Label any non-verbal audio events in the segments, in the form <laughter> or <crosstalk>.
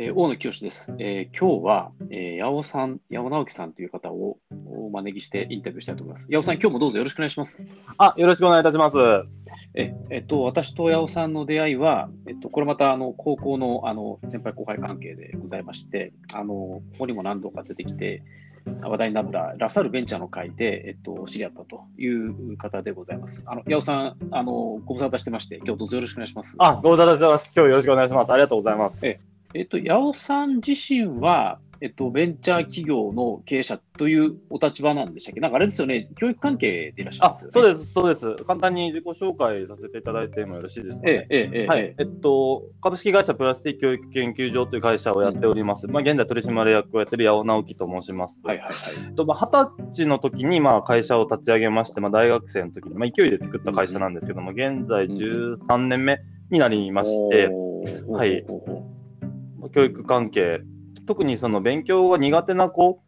えー、大野清です。えー、今日は、えー、八尾さん、八尾直樹さんという方をお招きしてインタビューしたいと思います。八尾さん、今日もどうぞよろしくお願いします。あ、よろしくお願いいたします。ええっと、私と八尾さんの出会いは、えっと、これまたあの高校のあの先輩後輩関係でございまして、あのここにも何度か出てきて、話題になったラサールベンチャーの会で、えっと、知り合ったという方でございます。あの八尾さん、あのご無沙汰してまして、今日どうぞよろしくお願いします。あ、ご無沙汰してます。今日よろしくお願いします。ありがとうございます。ええっと、八尾さん自身は、えっと、ベンチャー企業の経営者というお立場なんでしたっけ？なんかあれですよね、教育関係でいらっしゃいますよね。そうです、そうです。簡単に自己紹介させていただいてもよろしいですか、ね、ええ、ええ、はい。えっと、株式会社プラスティック教育研究所という会社をやっております。うん、まあ、現在取締役をやっている八尾直樹と申します。はいはいはい。えっと、まあ、二十歳の時に、まあ、会社を立ち上げまして、まあ、大学生の時に、まあ、勢いで作った会社なんですけども、現在13年目になりまして、はい。教育関係、特にその勉強が苦手な子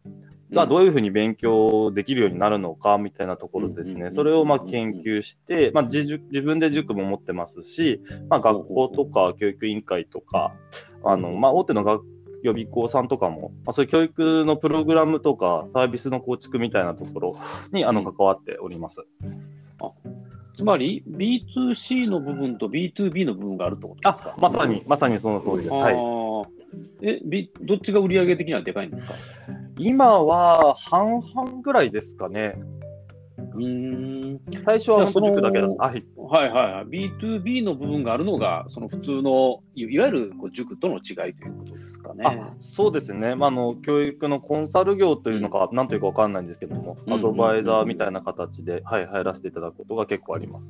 がどういうふうに勉強できるようになるのかみたいなところですね、それをま研究して、まあ、自分で塾も持ってますし、まあ、学校とか教育委員会とか、あのまあ、大手の学予備校さんとかも、まあ、そういう教育のプログラムとかサービスの構築みたいなところにあの関わっております。あつまり B2C の部分と B2B の部分があるってことですか？まさに、まさにその通りです。はい、え、B、どっちが売上的にはでかいんですか？今は半々ぐらいですかね。うん最初は本当塾だけだった。はい、はいはい B2B の部分があるのが、その普通のいわゆるこう塾との違いということですかね。そうですね、まあ、あの教育のコンサル業というのか、なんというか分かんないんですけども、アドバイザーみたいな形で、はい、入らせていただくことが結構あります。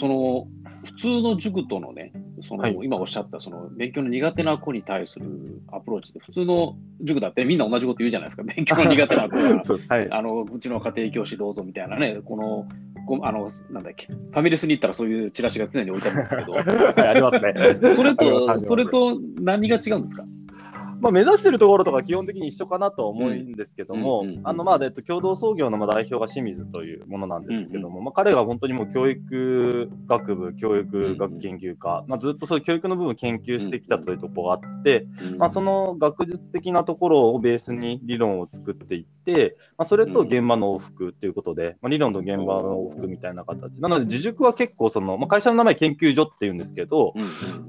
その普通の塾とのね、その、はい、今おっしゃったその勉強の苦手な子に対するアプローチで、普通の塾だってみんな同じこと言うじゃないですか、勉強の苦手な子が、<laughs> はい、あのうちの家庭教師どうぞみたいなね、この、こあのなんだっけ、ファミレスに行ったらそういうチラシが常に置いてあるんですけど、<laughs> ありますね。それと、<laughs> それと何が違うんですか？まあ、目指しているところとか基本的に一緒かなと思うんですけども、あのまあえっと、共同創業のまあ代表が清水というものなんですけども、まあ、彼が本当にもう教育学部、教育学研究科、まあ、ずっとそういう教育の部分を研究してきたというところがあって、まあ、その学術的なところをベースに理論を作っていって、まあ、それと現場の往復ということで、まあ、理論と現場の往復みたいな形。なので、自塾は結構その、まあ、会社の名前研究所っていうんですけど、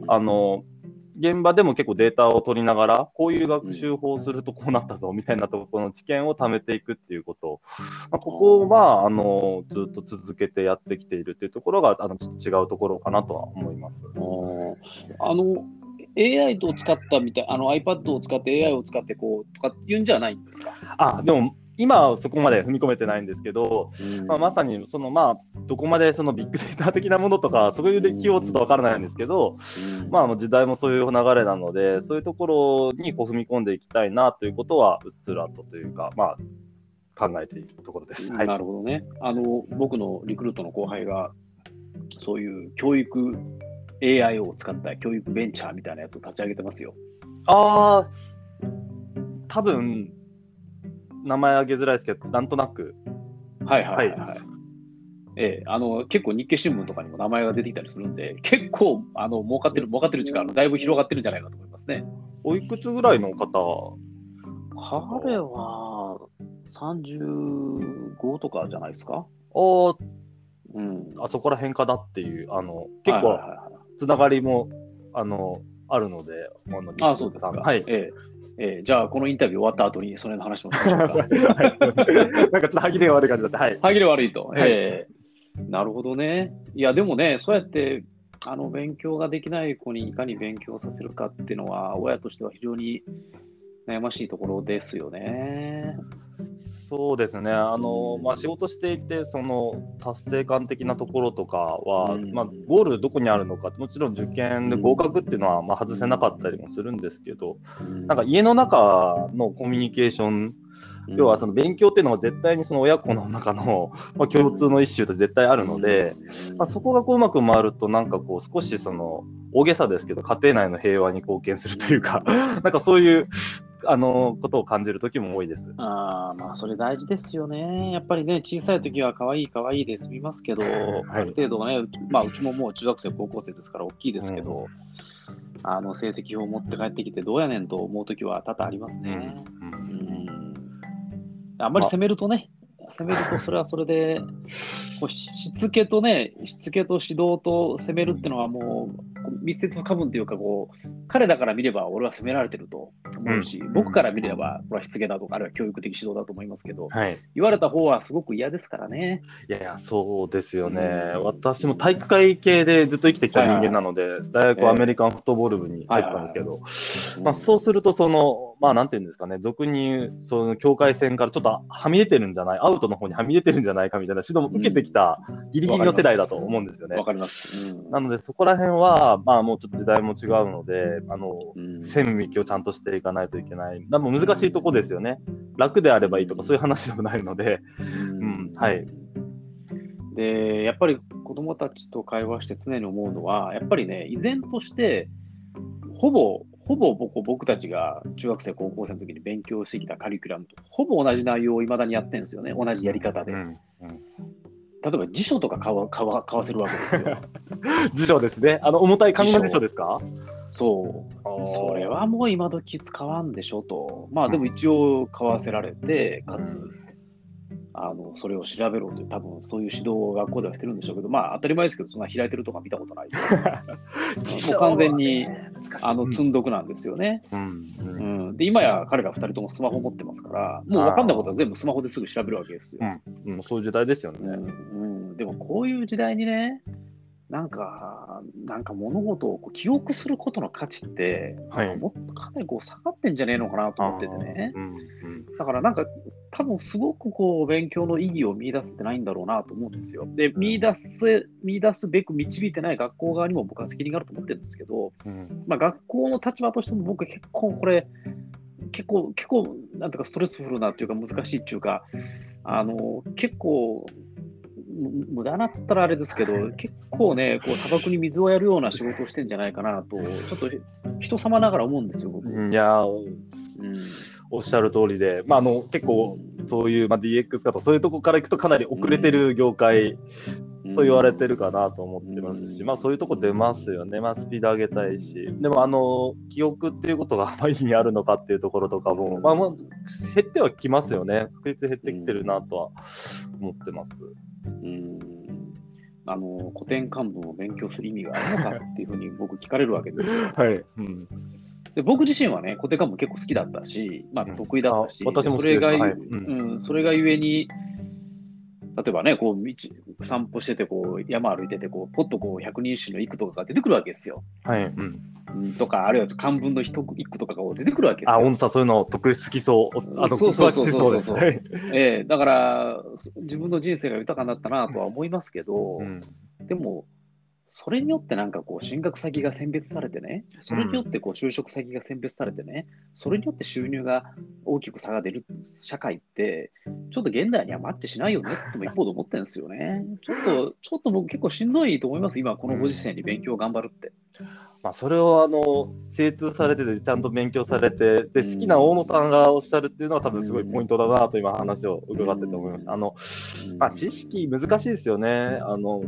あの、現場でも結構データを取りながら、こういう学習法をするとこうなったぞみたいなところの知見を貯めていくっていうこと。まあ、ここはあのずっと続けてやってきているというところがあのちょっと違うところかなとは思います。あの AI と使ったみたい、あの iPad を使って AI を使ってこうとか言うんじゃないんですか？あでも今はそこまで踏み込めてないんですけど、うん、まあ、まさにその、まあ、どこまでそのビッグデータ的なものとか、そういう歴をちょっと分からないんですけど、うん、まあ、時代もそういう流れなので、そういうところにこう踏み込んでいきたいなということは、うっすらとというか、まあ、考えているところです。はい、なるほどね。あの僕のリクルートの後輩が、そういう教育 AI を使った教育ベンチャーみたいなやつを立ち上げてますよ。ああ、多分名前挙げづらいですけど、なんとなく。はいはいはい、はい。ええ、あの結構日経新聞とかにも名前が出てきたりするんで、結構あの儲かってる、儲かってる時間、だいぶ広がってるんじゃないかと思いますね。おいくつぐらいの方？彼は35とかじゃないですか？あ、うん、あそこら辺かなっていう、あの結構つながりも、あのあるので、あそうですか。はい、えええー、じゃあ、このインタビュー終わった後に、それの話もしましょうか。<laughs> <laughs> <laughs> なんかちょっと歯切れが悪い感じだった。はい。歯切れ悪いと。はい、えー、なるほどね。いや、でもね、そうやって、あの勉強ができない子にいかに勉強させるかっていうのは、親としては非常に悩ましいところですよね。そうですね、あのまあ、仕事していて、その達成感的なところとかは、うん、まあ、ゴールどこにあるのか、もちろん受験で合格っていうのはまあ外せなかったりもするんですけど、うん、なんか家の中のコミュニケーション、うん、要はその勉強っていうのは絶対にその親子の中の、まあ、共通の一種と絶対あるので、まあ、そこがこううまく回ると、なんかこう少しその大げさですけど、家庭内の平和に貢献するというか、<laughs> なんかそういうあのことを感じる時も多いです。あまあ、それ大事ですよね。やっぱりね、小さい時は可愛い可愛いで済みますけど、はい、ある程度ね、まあ、うちももう中学生、高校生ですから大きいですけど、うん、あの成績表を持って帰ってきてどうやねんと思うときは多々ありますね。うん、うんあんまり攻めるとね、攻めるとそれはそれで、こうしつけとね、しつけと指導と攻めるっていうのはもう密接不可分というかこう、彼らから見れば俺は責められてると思うし、うん、僕から見ればこれはしつけだとか、あるいは教育的指導だと思いますけど、はい、言われた方はすごく嫌ですからね。いやいや、そうですよね、うん、私も体育会系でずっと生きてきた人間なので、はい。はい、大学はアメリカンフットボール部に入ってたんですけど、まあ、そうすると、その、まあ、なんていうんですかね、俗に言う、その境界線からちょっとはみ出てるんじゃない、アウトの方にはみ出てるんじゃないかみたいな指導も受けてきたギリギリの世代だと思うんですよね。わ、かります。うん、なので、そこら辺は、まあ、もうちょっと時代も違うので、あの、うん、線引きをちゃんとしていかないといけない。でも難しいとこですよね。楽であればいいとか、そういう話でもないので、うん、はい。で、やっぱり子供たちと会話して常に思うのは、やっぱりね、依然として、ほぼほぼ僕僕たちが中学生、高校生の時に勉強してきたカリキュラムとほぼ同じ内容をいまだにやってるんですよね、同じやり方で。うんうん、例えば辞書とか買わ買わ買わせるわけですよ。<laughs> 辞書ですね。あの重たい紙の辞書ですか？そう。それはもう今時使わんでしょと。まあでも一応買わせられて、かつ、あのそれを調べろという、多分そういう指導を学校ではしてるんでしょうけど、まあ当たり前ですけど、そんな開いてるとか見たことない。<laughs> もう完全にあの積んどくなんですよね。うん、で今や彼ら2人ともスマホ持ってますから、もう分かんないことは全部スマホですぐ調べるわけですよ。うん、そういう時代ですよね、うん。でもこういう時代にね、なんか、なんか物事をこう記憶することの価値って、はい、もっとかなりこう下がってんじゃねえのかなと思っててね。うんうん、だからなんか、多分すごくこう勉強の意義を見出せてないんだろうなと思うんですよ。で、見出す、見出すべく導いてない学校側にも僕は責任があると思ってるんですけど、うん、まあ学校の立場としても僕結構これ、結構、結構、なんとかストレスフルなっていうか難しいっていうか、あの、結構、無駄なっつったらあれですけど、<laughs> 結構ね、こう砂漠に水をやるような仕事をしてんじゃないかなと、ちょっと人様ながら思うんですよ、僕。いや、うん、おっしゃる通りで、まあ、あの結構そういう、まあ、DX 化とそういうとこからいくとかなり遅れてる業界と言われてるかなと思ってますし、まあ、そういうとこ出ますよね、まあ、スピード上げたいし、でもあの記憶っていうことがあまりにあるのかっていうところとかも、まあ、もう減ってはきますよね、確率減ってきてるなとは思ってます。うん。あの古典漢文を勉強する意味があるのかっていうふうに僕聞かれるわけです。<laughs> はい、うんで僕自身はね、古典漢文結構好きだったし、まあ、得意だったし、それが、はいうん、それがゆえに、例えばね、こう道散歩しててこう、山歩いててこう、ポッとこう百人一首の一句とかが出てくるわけですよ。はい、うんとか、あるいは漢文の一句とかが出てくるわけですよ。あ、本当さそういうの得意好きそう。あそうそうそうそうそう。<laughs> えー、だから、自分の人生が豊かになったなとは思いますけど、うん、でも、それによってなんかこう進学先が選別されてね、それによってこう就職先が選別されてね、それによって収入が大きく差が出る社会って、ちょっと現代にはマッチしないよねっても一方で思ってるんですよね。<laughs> ちょっと、ちょっと僕結構しんどいと思います、今このご時世に勉強頑張るって。まあ、それをあの精通されてて、ちゃんと勉強されて、で好きな大野さんがおっしゃるっていうのは、多分すごいポイントだなと今、話を伺ってて思いました。あのまあ、知識、難しいですよね。あの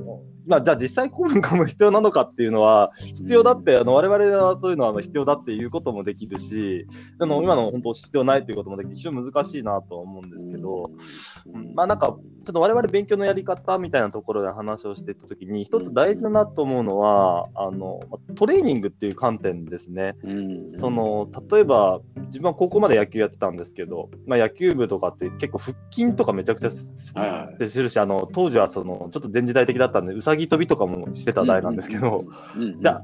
まあ、じゃあ実際公文化も必要なのかっていうのは、必要だって、あの我々はそういうのは必要だっていうこともできるし、あの今の本当必要ないっていうこともできる非常に難しいなとは思うんですけど、まあなんか、ちょっと我々勉強のやり方みたいなところで話をしていったときに、一つ大事だなと思うのは、あのトレーニングっていう観点ですね。その例えば、自分は高校まで野球やってたんですけど、まあ、野球部とかって結構腹筋とかめちゃくちゃするし、あの当時はそのちょっと前時代的だったんで、うさぎ跳びとかもしてた代なんですけど、じゃあ、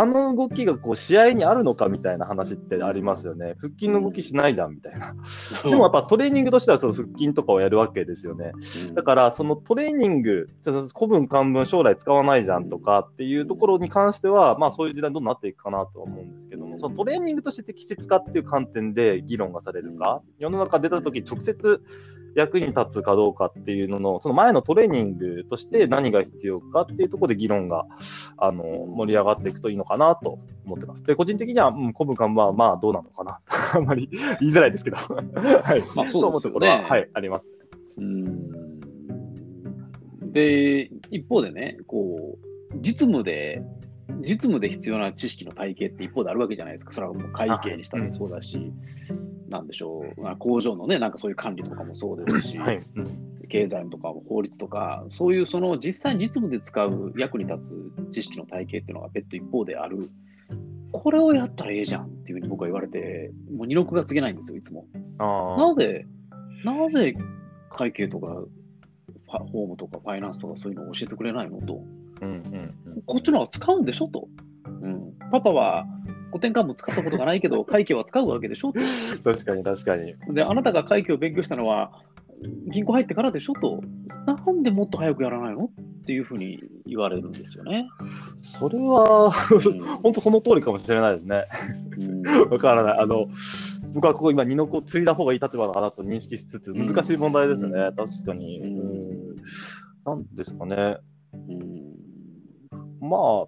あの動きがこう試合にあるのかみたいな話ってありますよね。腹筋の動きしないじゃんみたいな。でもやっぱトレーニングとしてはその腹筋とかをやるわけですよね。だからそのトレーニング、古文漢文将来使わないじゃんとかっていうところに関しては、まあそういう時代にどんどんなっていくかなと思うんですけども、そのトレーニングとして適切かっていう観点で議論がされるか、世の中出た時直接役に立つかどうかっていうのの、その前のトレーニングとして何が必要かっていうところで議論があの盛り上がっていくといいのかなと思ってます。で、個人的には、うん、古文館はまあどうなのかな。<laughs> あんまり言いづらいですけど。<laughs> はい。まあそうですね。はい、あります。うんで、一方でね、こう、実務で実務で必要な知識の体系って一方であるわけじゃないですか。それはもう会計にしたってそうだし、うん、なんでしょう、工場のね、なんかそういう管理とかもそうですし、はいうん、経済とか法律とか、そういうその実際に実務で使う役に立つ知識の体系っていうのが別途一方である。これをやったらええじゃんっていうふうに僕は言われて、もう二の句がつけないんですよ、いつも。なぜ、なぜ会計とか、ホームとかファイナンスとかそういうのを教えてくれないのと。うんうんうん、こっちの方が使うんでしょと。うん、パパは古典漢文使ったことがないけど、<laughs> 会計は使うわけでしょ？と。確かに確かに。で、あなたが会計を勉強したのは、銀行入ってからでしょ？と。なんでもっと早くやらないの？っていうふうに言われるんですよね。それは、うん、本当その通りかもしれないですね。わ、うん、からない。あの僕はここ今、二の子を継いだ方がいい立場だなと認識しつつ、難しい問題ですね、うん、確かに。うん、なんですかね。うんまあ、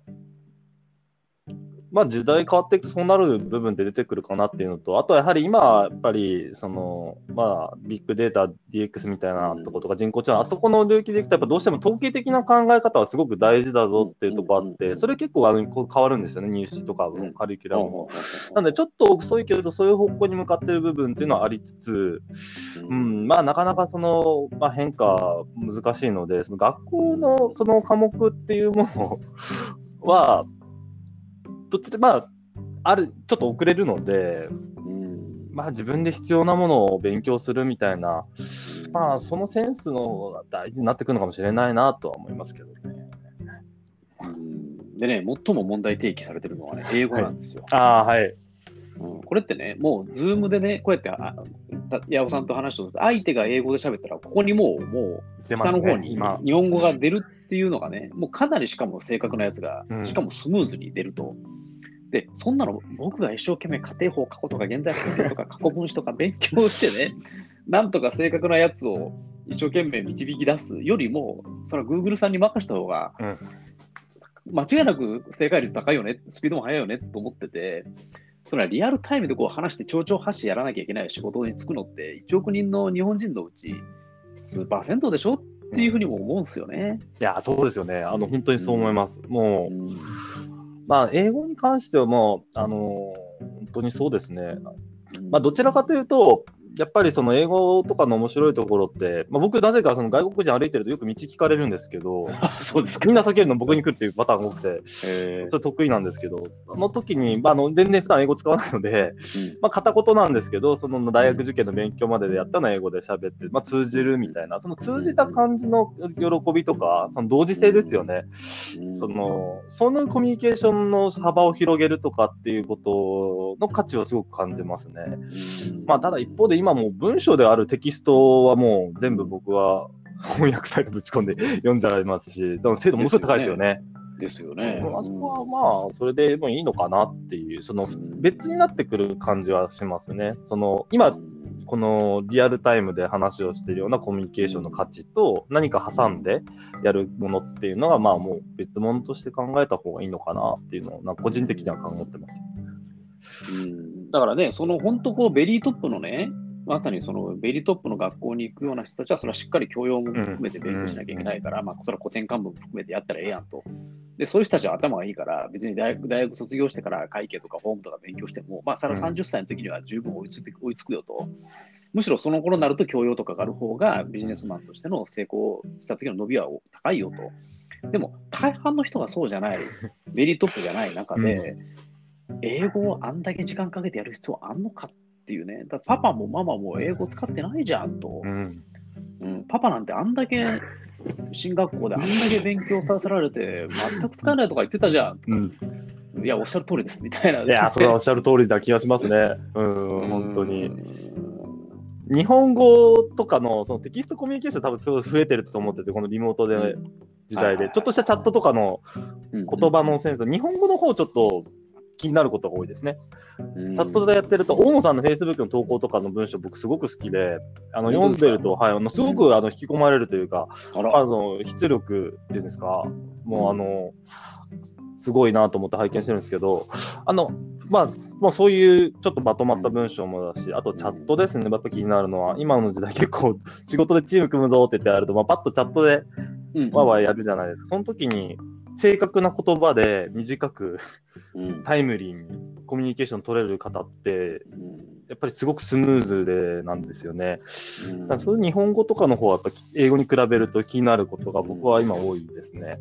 まあ、時代変わっていくそうなる部分で出てくるかなっていうのと、あとはやはり今、やっぱりその、まあ、ビッグデータ、DX みたいなとことか人工知能、あそこの領域でいくと、やっぱどうしても統計的な考え方はすごく大事だぞっていうところあって、それ結構あの変わるんですよね、入試とかカリキュラムも。なので、ちょっと遅いけれど、そういう方向に向かってる部分っていうのはありつつ、うん、まあ、なかなかその、まあ、変化難しいので、その学校のその科目っていうものは、どっちで、まあ、ある、ちょっと遅れるので、うん、まあ自分で必要なものを勉強するみたいな、まあそのセンスのが大事になってくるのかもしれないなとは思いますけどね。でね、最も問題提起されてるのはね、英語なんですよ。はい、ああ、はい。うん、これってね、もう、ズームでね、こうやって、あ八尾さんと話して相手が英語で喋ったら、ここにもう、もう、下の方に日本語が出るっていうのがね、もうかなりしかも正確なやつが、しかもスムーズに出ると。で、そんなの僕が一生懸命家庭法過去とか現在法とか過去分詞とか勉強してね、<laughs> なんとか正確なやつを一生懸命導き出すよりも、それは Google さんに任した方が、間違いなく正解率高いよね、スピードも速いよねと思ってて、それはリアルタイムでこう話して丁々発しやらなきゃいけない仕事に就くのって1億人の日本人のうち数パーセントでしょっていうふうにも思うんですよね。いや、そうですよね。あの本当にそう思います。うん、もう、うんまあ、英語に関してはもう、あのー、本当にそうですね。まあ、どちらかというと、やっぱりその英語とかの面白いところって、まあ、僕、なぜかその外国人歩いてるとよく道聞かれるんですけど、<laughs> そうですみんな避けるの僕に来るっていうパターンが多くて、それ得意なんですけど、その時に、まあ、あの全然普段英語使わないので、うん、まあ、片言なんですけど、その大学受験の勉強まででやったのは英語で喋って、まあ、通じるみたいな、その通じた感じの喜びとか、その同時性ですよね。そのそのコミュニケーションの幅を広げるとかっていうことの価値をすごく感じますね。まあ、ただ一方で今も文章であるテキストはもう全部僕は <laughs> 翻訳サイトぶち込んで <laughs> 読んじゃいますし、でも精度ものすごい高いですよね。ですよね。あそこはまあ、それでもいいのかなっていう、その別になってくる感じはしますね。その今、このリアルタイムで話をしているようなコミュニケーションの価値と何か挟んでやるものっていうのが、まあもう別物として考えた方がいいのかなっていうのを、なんか個人的には考えてます。うんだからね、その本当こうベリートップのね、まさにそのベリートップの学校に行くような人たちは、それはしっかり教養も含めて勉強しなきゃいけないから、まあ、それは古典漢文も含めてやったらええやんと。で、そういう人たちは頭がいいから、別に大学大学卒業してから会計とか法務とか勉強しても、まあ、さら30歳の時には十分追いつく追いつくよと。むしろその頃になると教養とかがある方がビジネスマンとしての成功した時の伸びは高いよと。でも、大半の人がそうじゃない、<laughs> ベリートップじゃない中で、英語をあんだけ時間かけてやる必要あんのかっていうね、だパパもママも英語使ってないじゃんと、うん、うん、パパなんてあんだけ進学校であんだけ勉強させられて、全く使えないとか言ってたじゃん、うん、いや、おっしゃる通りですみたいな。いや、それは <laughs> おっしゃる通りだ気がしますね、うん、本当に。日本語とかのそのテキストコミュニケーション多分すごい増えてると思ってて、このリモートで時代で、ちょっとしたチャットとかの言葉のセンス、日本語の方ちょっと気になることが多いですね。チャットでやってると、大野さんの Facebook の投稿とかの文章、僕すごく好きで、あの読んでると、はい、あのすごくあの引き込まれるというか、あの出力っていうんですか、もうあの、すごいなと思って拝見してるんですけど、あの、まあ、もうそういうちょっとまとまった文章もだし、あとチャットですね、やっぱ気になるのは、今の時代結構仕事でチーム組むぞって言ってやると、まあ、パッとチャットでわわやるじゃないですか。その時に、正確な言葉で短く、タイムリーにコミュニケーション取れる方って、やっぱりすごくスムーズでなんですよね。うん、そういう日本語とかの方はやっぱ英語に比べると気になることが僕は今多いですね。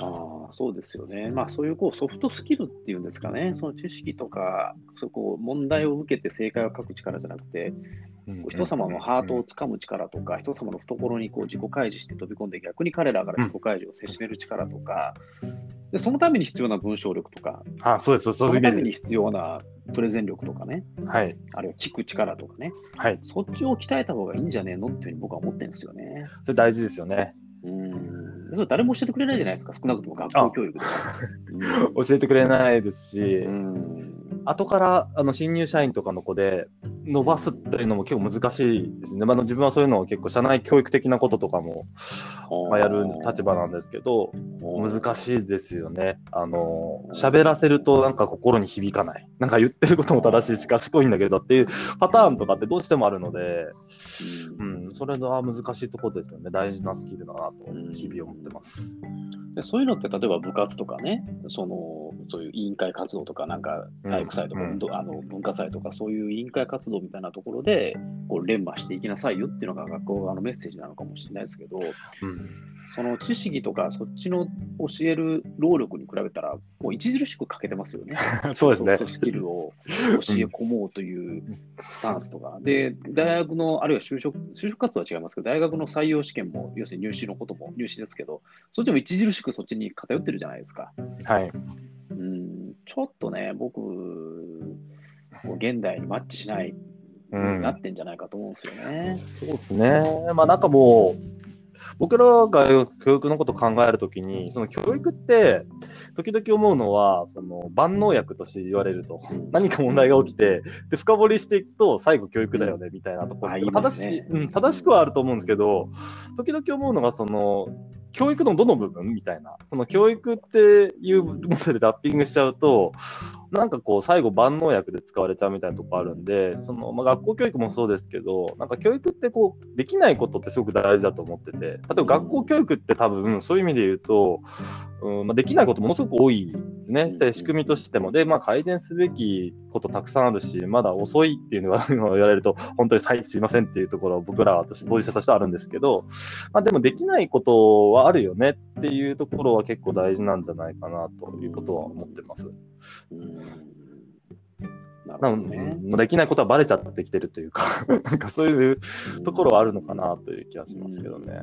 ああ、そうですよね。まあ、そういうこうソフトスキルっていうんですかね、その知識とか、そこ問題を受けて正解を書く力じゃなくて、うん、人様のハートをつかむ力とか、人様の懐にこう自己開示して飛び込んで、逆に彼らから自己開示をせしめる力とか、でそのために必要な文章力とか、あそうです。そのために必要なプレゼン力とかね、はい、あるいは聞く力とかね、はい、そっちを鍛えた方がいいんじゃねえのっていうふうに僕は思ってるんですよね。それ大事ですよね。うん。それ誰も教えてくれないじゃないですか、少なくとも学校教育では。<laughs> 教えてくれないですし、うん。後からあの新入社員とかの子で伸ばすっていうのも結構難しいですね。まあ、自分はそういうのを結構社内教育的なこととかも、まあ、やる立場なんですけど、難しいですよね。あの、喋らせるとなんか心に響かない。なんか言ってることも正しいし賢いんだけどっていうパターンとかってどうしてもあるので、うん、それは難しいところですよね。大事なスキルだなと日々思ってます。でそういうのって例えば部活とかね、そのそういう委員会活動とか、なんか体育祭とか、うん、あの文化祭とか、そういう委員会活動みたいなところで、こう連磨していきなさいよっていうのが学校側のメッセージなのかもしれないですけど、うん、その知識とか、そっちの教える労力に比べたら、もう著しく欠けてますよね。<laughs> そうですね。スキルを教え込もうというスタンスとか。で、大学の、あるいは就職、就職活動は違いますけど、大学の採用試験も、要するに入試のことも入試ですけど、そっちも著しくそっちに偏ってるじゃないですか。はい。うん、ちょっとね、僕、現代にマッチしない、うん、なってんじゃないかと思うんですよね。そうですね。まあなんかもう、僕らが教育のことを考えるときに、その教育って、時々思うのは、その万能薬として言われると、何か問題が起きて、で深掘りしていくと、最後教育だよねみたいなところ、正しうん、正しくはあると思うんですけど、時々思うのが、その教育のどの部分みたいな、その教育っていうモデルでラッピングしちゃうと、なんかこう、最後万能薬で使われちゃうみたいなとこあるんで、そのまあ、学校教育もそうですけど、なんか教育ってこう、できないことってすごく大事だと思ってて、例えば学校教育って多分、そういう意味で言うと、うんまあ、できないことものすごく多いですね、仕組みとしても。で、まあ、改善すべきことたくさんあるし、まだ遅いっていうのは言われると、本当にすいませんっていうところ、僕らは当事者としてはあるんですけど、まあ、でもできないことはあるよねっていうところは結構大事なんじゃないかなということは思ってます。うん。なるほどね、できないことはばれちゃってきてるというか <laughs> なんかそういうところはあるのかなという気がしますけどね。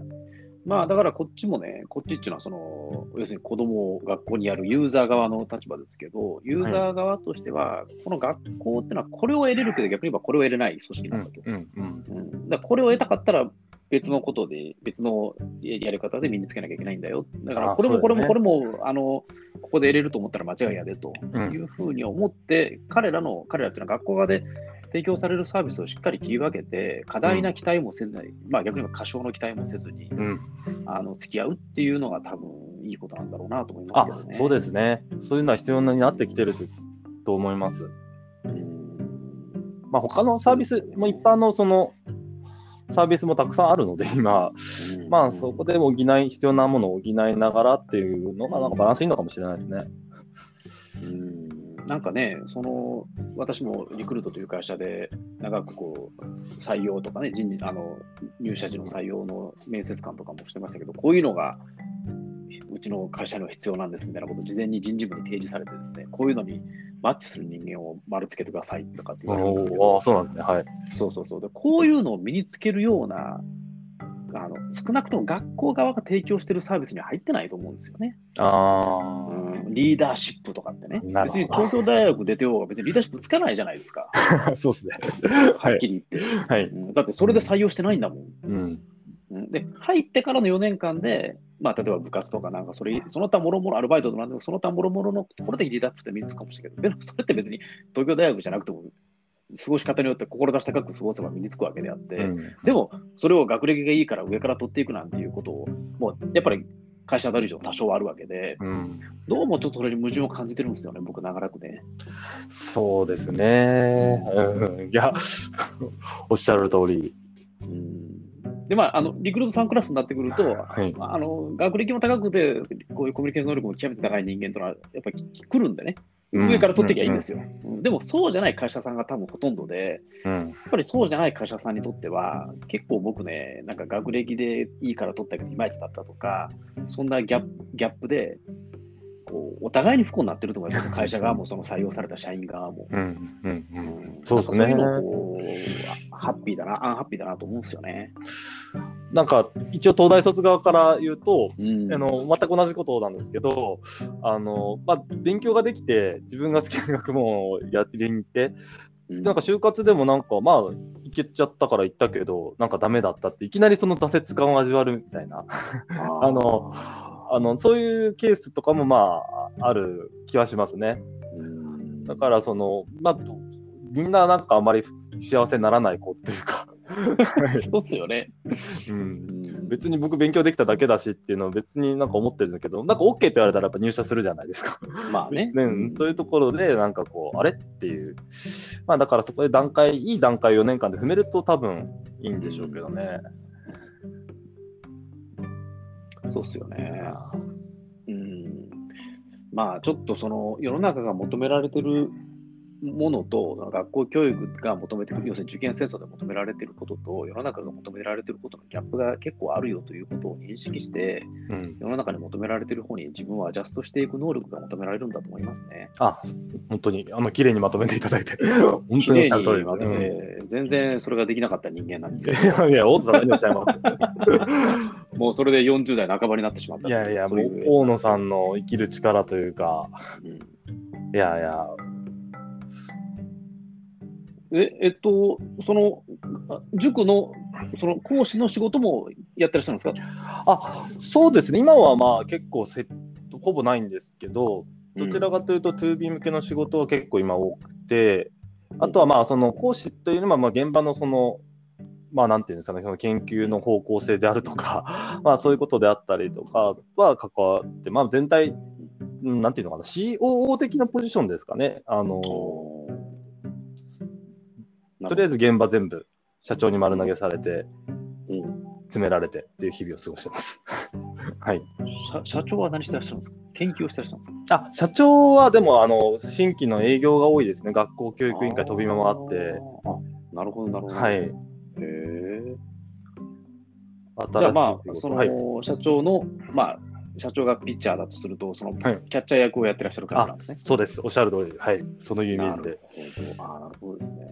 まあだからこっちもね、こっちっていうのはその、要するに子供を学校にやるユーザー側の立場ですけど、ユーザー側としては、この学校っていうのはこれを得れるけど逆に言えばこれを得れない組織なんだけど、うんうん。うん、だこれを得たかったら別のことで、別のやり方で身につけなきゃいけないんだよ。だからこれもこれもこれも、あの、ここで得れると思ったら間違いやでというふうに思って、彼らの、彼らっていうのは学校側で提供されるサービスをしっかり切り分けて、過大な期待もせずに、まあ逆に言えば過小の期待もせずに、あの付き合うっていうのが多分いいことなんだろうなと思いますけどね。そうですね。そういうのは必要になってきてると思います。まあ、他のサービスも一般のそのサービスもたくさんあるので、今、まあそこで補い、必要なものを補いながらっていうのが、なんかバランスいいのかもしれないですね。うん。なんかね、その私もリクルートという会社で長くこう採用とかね人事あの、入社時の採用の面接官とかもしてましたけど、こういうのがうちの会社には必要なんですみたいなことを事前に人事部に提示されてですね、こういうのにマッチする人間を丸つけてくださいとかって言われるんですけど、あそうなんですね。はい。そうそうそう。でこういうのを身につけるような、あの少なくとも学校側が提供しているサービスには入ってないと思うんですよね。あうん、リーダーシップとかってね。別に東京大学出てようが別にリーダーシップつかないじゃないですか。<laughs> そうですね。はっきり言って、はい、うん。だってそれで採用してないんだもん。うんで、入ってからの4年間で、まあ、例えば部活とかなんかそれ、その他もろもろアルバイトとかその他もろもろのところでリーダーって身につくかもしれないけど、それって別に東京大学じゃなくても、過ごし方によって志高く過ごせば身につくわけであって、うん、でも、それを学歴がいいから上から取っていくなんていうことを、もうやっぱり会社当たり上多少あるわけで、うん、どうもちょっとそれに矛盾を感じてるんですよね、僕、長らくね。そうですね。うん、いや、<laughs> おっしゃる通り。うんで、まあ、あのリクルート3クラスになってくると、はい、あの学歴も高くて、こういうコミュニケーション能力も極めて高い人間というのは、やっぱり来るんでね、上から取ってきゃいいんですよ、うんうん、でもそうじゃない会社さんが多分ほとんどで、うん、やっぱりそうじゃない会社さんにとっては、結構僕ね、なんか学歴でいいから取ったけど、いまいちだったとか、そんなギャップで、こうお互いに不幸になってると思いますよ、会社側もその採用された社員側も。うんうんうん、そうですね。こうハッピーだな、アンハッピーだなと思うんですよね。なんか一応東大卒側から言うと、うん、あの全く同じことなんですけどあの、まあ、勉強ができて自分が好きな学問をやりに行って、うん、なんか就活でもなんかまあいけちゃったから行ったけどなんかダメだったっていきなりその挫折感を味わるみたいな。あのあのそういうケースとかもまあある気はしますね。だからその、まあ、みんななんかあまり幸せにならない子っていうか <laughs> そうっすよね。うん。別に僕勉強できただけだしっていうのを別になんか思ってるんだけど、なんか OK って言われたらやっぱ入社するじゃないですか。まあね。ねそういうところでなんかこう、あれっていう。まあだからそこで段階、いい段階を4年間で踏めると多分いいんでしょうけどね。そうっすよね。うん。まあちょっとその世の中が求められてるものと、学校教育が求めてくる、要するに受験戦争で求められていることと、世の中が求められていることのギャップが結構あるよということを認識して、うん、世の中に求められている方に自分をアジャストしていく能力が求められるんだと思いますね。あ、本当に、あの綺麗にまとめていただいて、<laughs> 本当に綺麗にまとめて、うん、全然それができなかった人間なんですよ。いや、大津さん何おっしゃいます。<laughs> もうそれで40代半ばになってしまった。いやいや、もう大野さんの生きる力というか、うん、いやいや、え、えっと、その、塾の、その講師の仕事もやってらっしゃるんですか？あ、そうですね。今はまあ結構セほぼないんですけど、どちらかというと 2B 向けの仕事は結構今多くて、あとはまあその講師というのはまあ現場のその、まあなんていうんですかね、その研究の方向性であるとか、<laughs> まあそういうことであったりとかは関わって、まあ全体、なんていうのかな、COO 的なポジションですかね。あのとりあえず現場全部社長に丸投げされて、うん、詰められてっていう日々を過ごしてます。<laughs> はい、社長は何してらっしゃるんですか？研究をしてらっしゃるんですか？あ社長はでもあの新規の営業が多いですね。学校教育委員会飛び回って。なるほど、なるほど。はい。へえ。じゃあまあ、その、はい、社長の、まあ、社長がピッチャーだとすると、その、キャッチャー役をやってらっしゃる方なんですね。そうです、おっしゃる通り、はい、そのイメージで。あなるほどですね。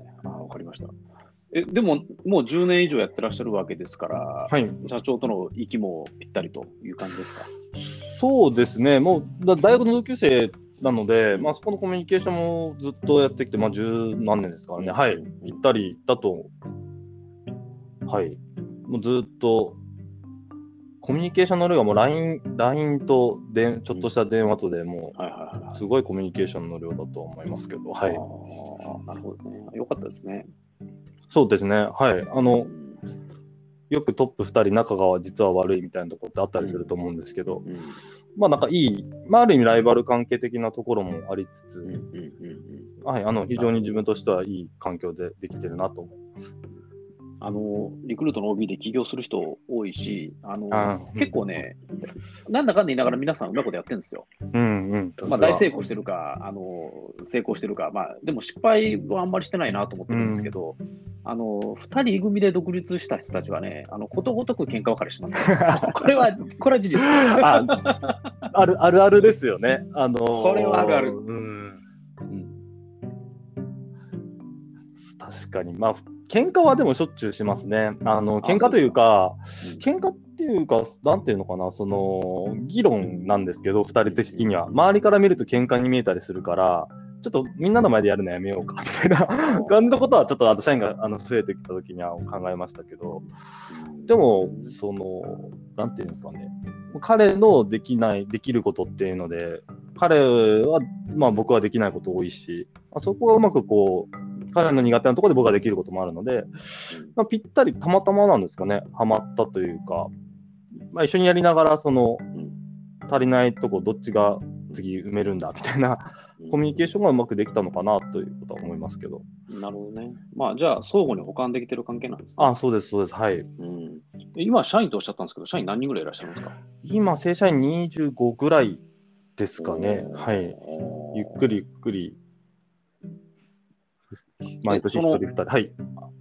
かりました。えでも、もう10年以上やってらっしゃるわけですから、はい、社長との息もぴったりという感じですか？そうですね、もう大学の同級生なので、まあ、そこのコミュニケーションもずっとやってきて、まあ、十何年ですからね、はい、ぴったりだと、はい、もうずっとコミュニケーションの量がもう LINE, LINE とでちょっとした電話とでもう、すごいコミュニケーションの量だと思いますけど、はい。なるほどね。よかったですね。そうですね。はい。あの、よくトップ2人、仲が実は悪いみたいなところってあったりすると思うんですけど、うんうん、まあなんかいい、まあ、ある意味ライバル関係的なところもありつつ、はい、あの非常に自分としてはいい環境でできてるなと思います。あの、リクルートの OB で起業する人多いし、あの、あ結構ね、なんだかんだ言いながら皆さんうまいことやってるんですよ。うんうん。まあ大成功してるか、あの、成功してるか、まあでも失敗はあんまりしてないなと思ってるんですけど、うん、あの、二人組で独立した人たちはね、あの、ことごとく喧嘩別れします、ね、<laughs> これは、これは事実あある。あるあるですよね。あのー、これはあるある。うん。確かに。まあ喧嘩はでもしょっちゅうしますね。あの喧嘩というか、喧嘩っていうか、なんていうのかな、その議論なんですけど、2人的には。周りから見ると喧嘩に見えたりするから、ちょっとみんなの前でやるのやめようかみたいな感じのことは、ちょっとあと社員があの増えてきたときには考えましたけど、でも、その、なんていうんですかね、彼のできない、できることっていうので、彼は、まあ僕はできないこと多いし、あそこはうまくこう、彼の苦手なところで僕ができることもあるので、まあ、ぴったりたまたまなんですかね、はまったというか、まあ、一緒にやりながら、その、足りないとこどっちが次埋めるんだみたいなコミュニケーションがうまくできたのかなということは思いますけど。なるほどね。まあ、じゃあ、相互に補完できてる関係なんですか、あそうです、そうです。はい。うん今、社員とおっしゃったんですけど、社員何人ぐらいいらっしゃるんですか？今、正社員25ぐらいですかね。はい。ゆっくりゆっくり。毎年1人、2人。はい。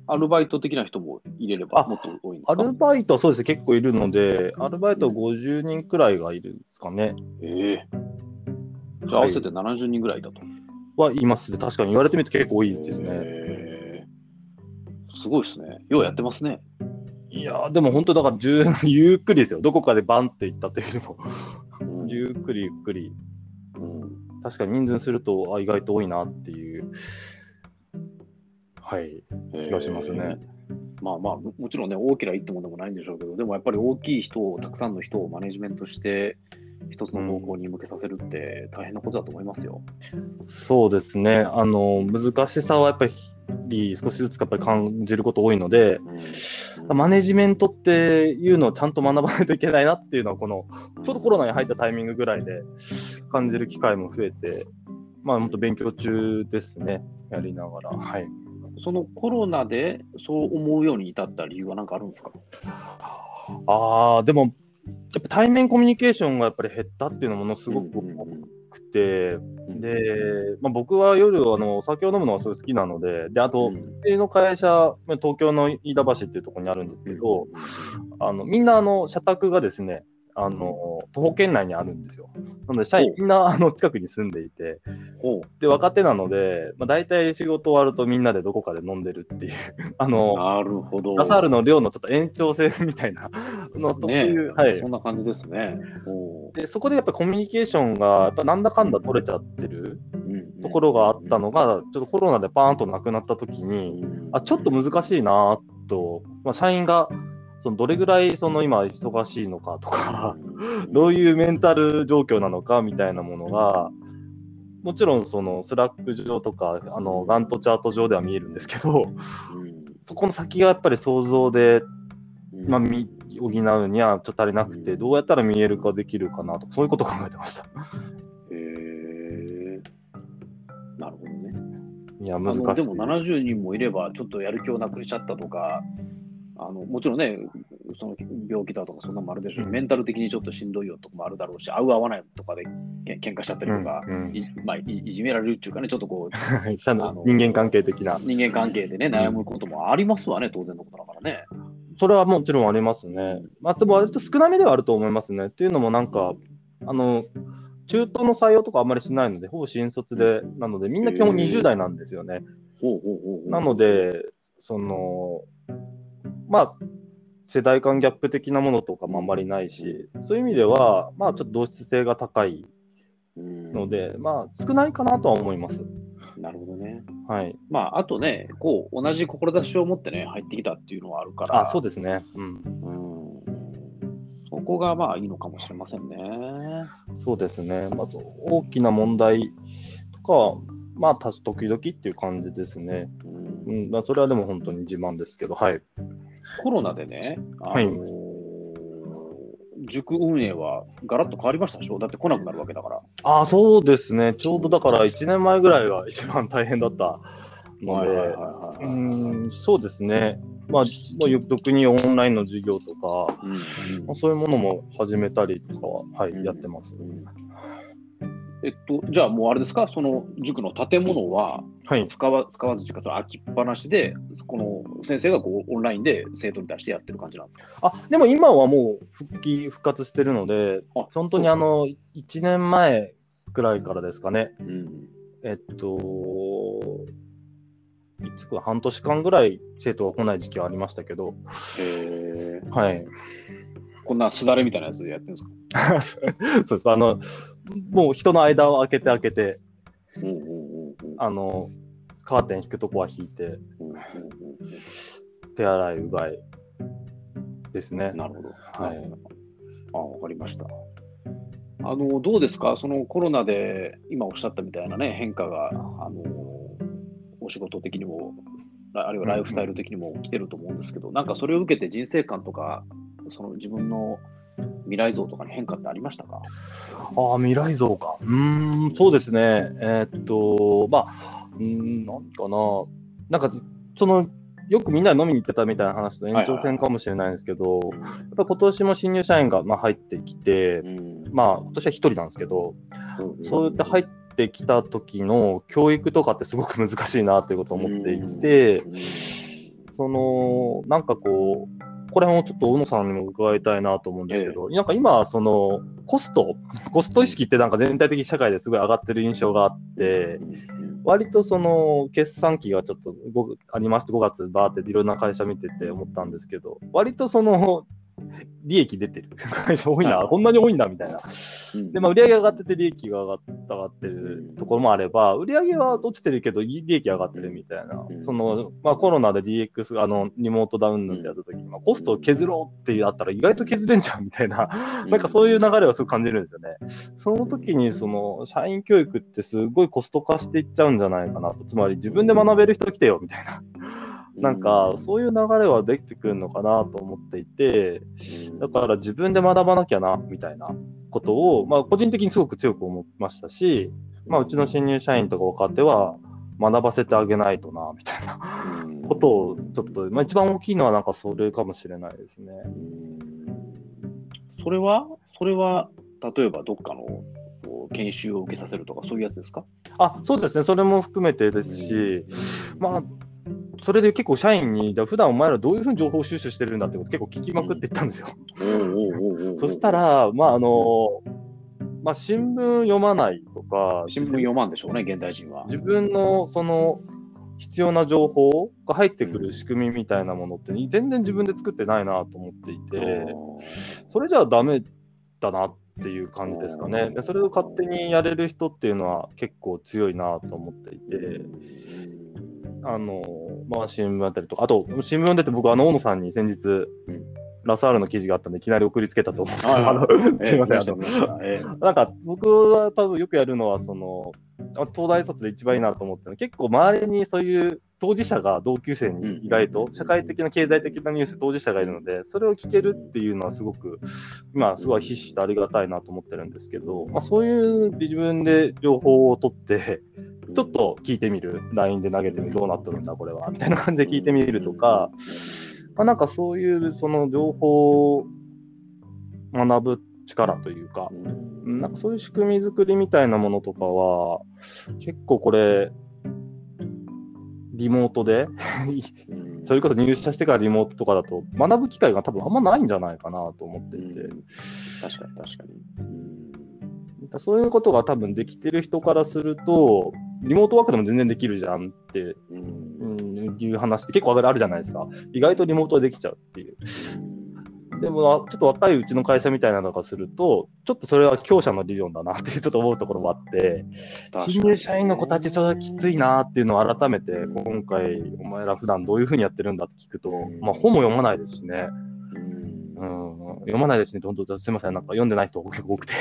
アルバイト的な人も入れればもっと多いんですか。アルバイトはそうですね、結構いるので、アルバイト50人くらいがいるんですかね。ええ。ー、じゃあ合わせて70人ぐらいだと。はい、ますね。確かに言われてみると結構多い。ですね。えー、すごい。ですね。ようやってますね。い。やでも本当だからゆっくりですよ。どこかでバンってい。ったとい。うよりも、うん、ゆっくりゆっくり。うん、確かに人数するとあ意外と多い。なってい。う。はい、気がしますね。まあまあ、もちろんね、大きな一手もでもないんでしょうけど、でもやっぱり大きい人を、たくさんの人をマネジメントして、一つの方向に向けさせるって大変なことだと思いますよ。うん、そうですね。あの、難しさはやっぱり少しずつやっぱり感じること多いので、うん、マネジメントっていうのをちゃんと学ばないといけないなっていうのは、この、ちょうどコロナに入ったタイミングぐらいで感じる機会も増えて、まあ、本当勉強中ですね、やりながら。はい。そのコロナでそう思うように至った理由は何かあるんですか？ああ、でも、やっぱ対面コミュニケーションがやっぱり減ったっていうのものすごく大きくて、で、まあ、僕は夜あのお酒を飲むのがすごい好きなので、であと、うちの会社、東京の飯田橋っていうところにあるんですけど、あのみんなあの社宅がですね、あの徒歩圏内にあるんですよ。なので、社員みんなあの近くに住んでいて、で若手なので、まあ、大体仕事終わるとみんなでどこかで飲んでるっていう、<laughs> あのなるほど。ガサールの量のちょっと延長線みたいなのとね、いう、はい、そんな感じですね。でそこでやっぱコミュニケーションがやっぱなんだかんだ取れちゃってるところがあったのが、ちょっとコロナでパーンとなくなった時に、あちょっと難しいなと、まあ、社員がそのどれぐらいその今忙しいのかとか、<laughs> どういうメンタル状況なのかみたいなものが、もちろんそのスラック上とか、あのガントチャート上では見えるんですけど、そこの先がやっぱり想像で、まあ、補うにはちょっと足りなくて、どうやったら見えるかできるかなとか、そういうことを考えてました。へえなるほどね。いや、難しい。でも70人もいれば、ちょっとやる気をなくしちゃったとか、あのもちろんね、その病気だとかそんなのもあるでしょう、うん、メンタル的にちょっとしんどいよとかもあるだろうし、合う合わないとかでけ喧嘩しちゃったりとか、うんうん、いまあ、いじめられるっていうかね、ちょっとこう、<laughs> 人間関係的な。人間関係でね、悩むこともありますわね、当然のことだからね。それはもちろんありますね。まあ、でも割と少なめではあると思いますね。っていうのもなんか、あの、中東の採用とかあんまりしないので、ほぼ新卒で、なので、みんな基本20代なんですよね。なので、その、まあ、世代間ギャップ的なものとかもあんまりないし、そういう意味では、まあ、ちょっと同質性が高いので、まあ、少ないかなとは思います。なるほどね。はい。まあ、あとね、こう、同じ志を持ってね、入ってきたっていうのはあるから。あ、そうですね。うん。うんそこがまあいいのかもしれませんね。そうですね。まず大きな問題とかは、まあ、時々っていう感じですね。うん、まあ、それはでも本当に自慢ですけど、はい。コロナでね、あのーはい、塾運営はガラッと変わりましたでしょ？だって来なくなるわけだから。ああ、そうですね。ちょうどだから1年前ぐらいが一番大変だったので、うん、そうですね。まあ、まあ、特にオンラインの授業とか、うんうん、まあ、そういうものも始めたりとかは、はい、うん、やってます。うんえっと、じゃあもうあれですか、その塾の建物は使わ,、使わずというか、空きっぱなしで、この先生がこうオンラインで生徒に対してやってる感じなんですか？あでも今はもう復帰、復活してるので、本当にあの1年前くらいからですかね、うん、えっと、いつか半年間ぐらい生徒が来ない時期はありましたけど、へはい。こんなすだれみたいなやつでやってるんですか？<laughs> そうです。あの、もう人の間を開けて開けて、あの、カーテン引くとこは引いて、手洗い、うがいですね。なるほど。はい。あ、わかりました。あの、どうですか？そのコロナで、今おっしゃったみたいなね、変化が、あの、お仕事的にも、あるいはライフスタイル的にも来てると思うんですけど、なんかそれを受けて人生観とか、その自分の未来像とかに変化ってありましたか？ああ、未来像か。うん、そうですね。えー、っと、まあ、うん、なんかな。なんか、その、よくみんなで飲みに行ってたみたいな話と延長戦かもしれないんですけど、やっぱ今年も新入社員がまあ入ってきて、うん、まあ今年は1人なんですけど、うん、そうやって入ってきた時の教育とかってすごく難しいなっていうことを思っていて、うん、そのなんかこうこれもちょっと小野さんにも伺いたいなと思うんですけど、ええ、なんか今、そのコスト、コスト意識ってなんか全体的に社会ですごい上がってる印象があって、割とその決算期がちょっとありまして、5月バーっていろんな会社見てて思ったんですけど、割とその利益出てる。会 <laughs> 社多いな、こんなに多いんだみたいな。で、まあ、売上上がってて利益が上がったがってるところもあれば、売上は落ちてるけど、利益上がってるみたいな、その、まあ、コロナで DX、あの、リモートダウンってやった時に、まあ、コストを削ろうってあったら意外と削れんじゃんみたいな、<laughs> なんかそういう流れはすごく感じるんですよね。その時に、その、社員教育ってすごいコスト化していっちゃうんじゃないかなと。つまり、自分で学べる人来てよみたいな。なんか、そういう流れはできてくるのかなと思っていて、だから自分で学ばなきゃな、みたいなことを、まあ、個人的にすごく強く思いましたし、まあ、うちの新入社員とか若手は、学ばせてあげないとな、みたいなことを、ちょっと、まあ、一番大きいのはなんかそれかもしれないですね。それは、それは、例えばどっかの研修を受けさせるとか、そういうやつですか？あそうですね、それも含めてですし、まあ、それで結構社員に、普段お前らどういうふうに情報収集してるんだってこと結構聞きまくっていったんですよ。そしたら、まああの、まあ、新聞読まないとか、新聞読まんでしょうね、現代人は。自分のその必要な情報が入ってくる仕組みみたいなものって全然自分で作ってないなと思っていて、それじゃあダメだなっていう感じですかね。でそれを勝手にやれる人っていうのは結構強いなと思っていて。あの、まあ、新聞だったりとか、あと、新聞読んでて、僕、あの、大野さんに先日、うん、ラサールの記事があったんで、いきなり送りつけたと思うんですけど、あの <laughs> すみません、えー、なんか、僕は多分よくやるのは、その、東大卒で一番いいなと思ってる結構周りにそういう当事者が同級生に意外と社会的な経済的なニュース当事者がいるのでそれを聞けるっていうのはすごく今すごい必死でありがたいなと思ってるんですけど、まあ、そういう自分で情報を取ってちょっと聞いてみる？LINE で投げてみる？どうなってるんだこれは？みたいな感じで聞いてみるとか、まあ、なんかそういうその情報を学ぶ力というか、なんかそういう仕組み作りみたいなものとかは、結構これ、リモートでそれこそ入社してからリモートとかだと、学ぶ機会が多分あんまないんじゃないかなと思っていて。確かに確かに。そういうことが多分できてる人からすると、リモートワークでも全然できるじゃんって、うん、いう話って結構あるじゃないですか。意外とリモートできちゃうっていう。でも、ちょっと若いうちの会社みたいなのがすると、ちょっとそれは強者の理論だなってちょっと思うところもあって、新入社員の子たちちょっときついなっていうのを改めて、今回、お前ら普段どういうふうにやってるんだって聞くと、まあ本も読まないですしね。うん、読まないですね、本当すみません、なんか読んでない人結構多くて。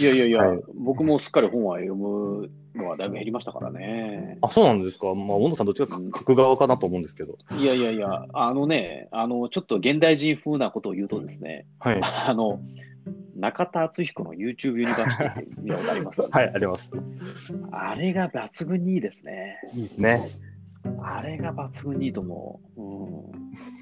いやいやいや、はい、僕もすっかり本は読むのはだいぶ減りましたからね。あ、そうなんですか。まあ、温野さん、どっちか書く側かなと思うんですけど。いやいやいや、あのね、あの、ちょっと現代人風なことを言うとですね、はい、<laughs> あの、中田敦彦の YouTube ユニバーシティって見たことあります、<laughs> はい、あります。あれが抜群にいいですね。いいですね。あれが抜群にいいと思う。うん、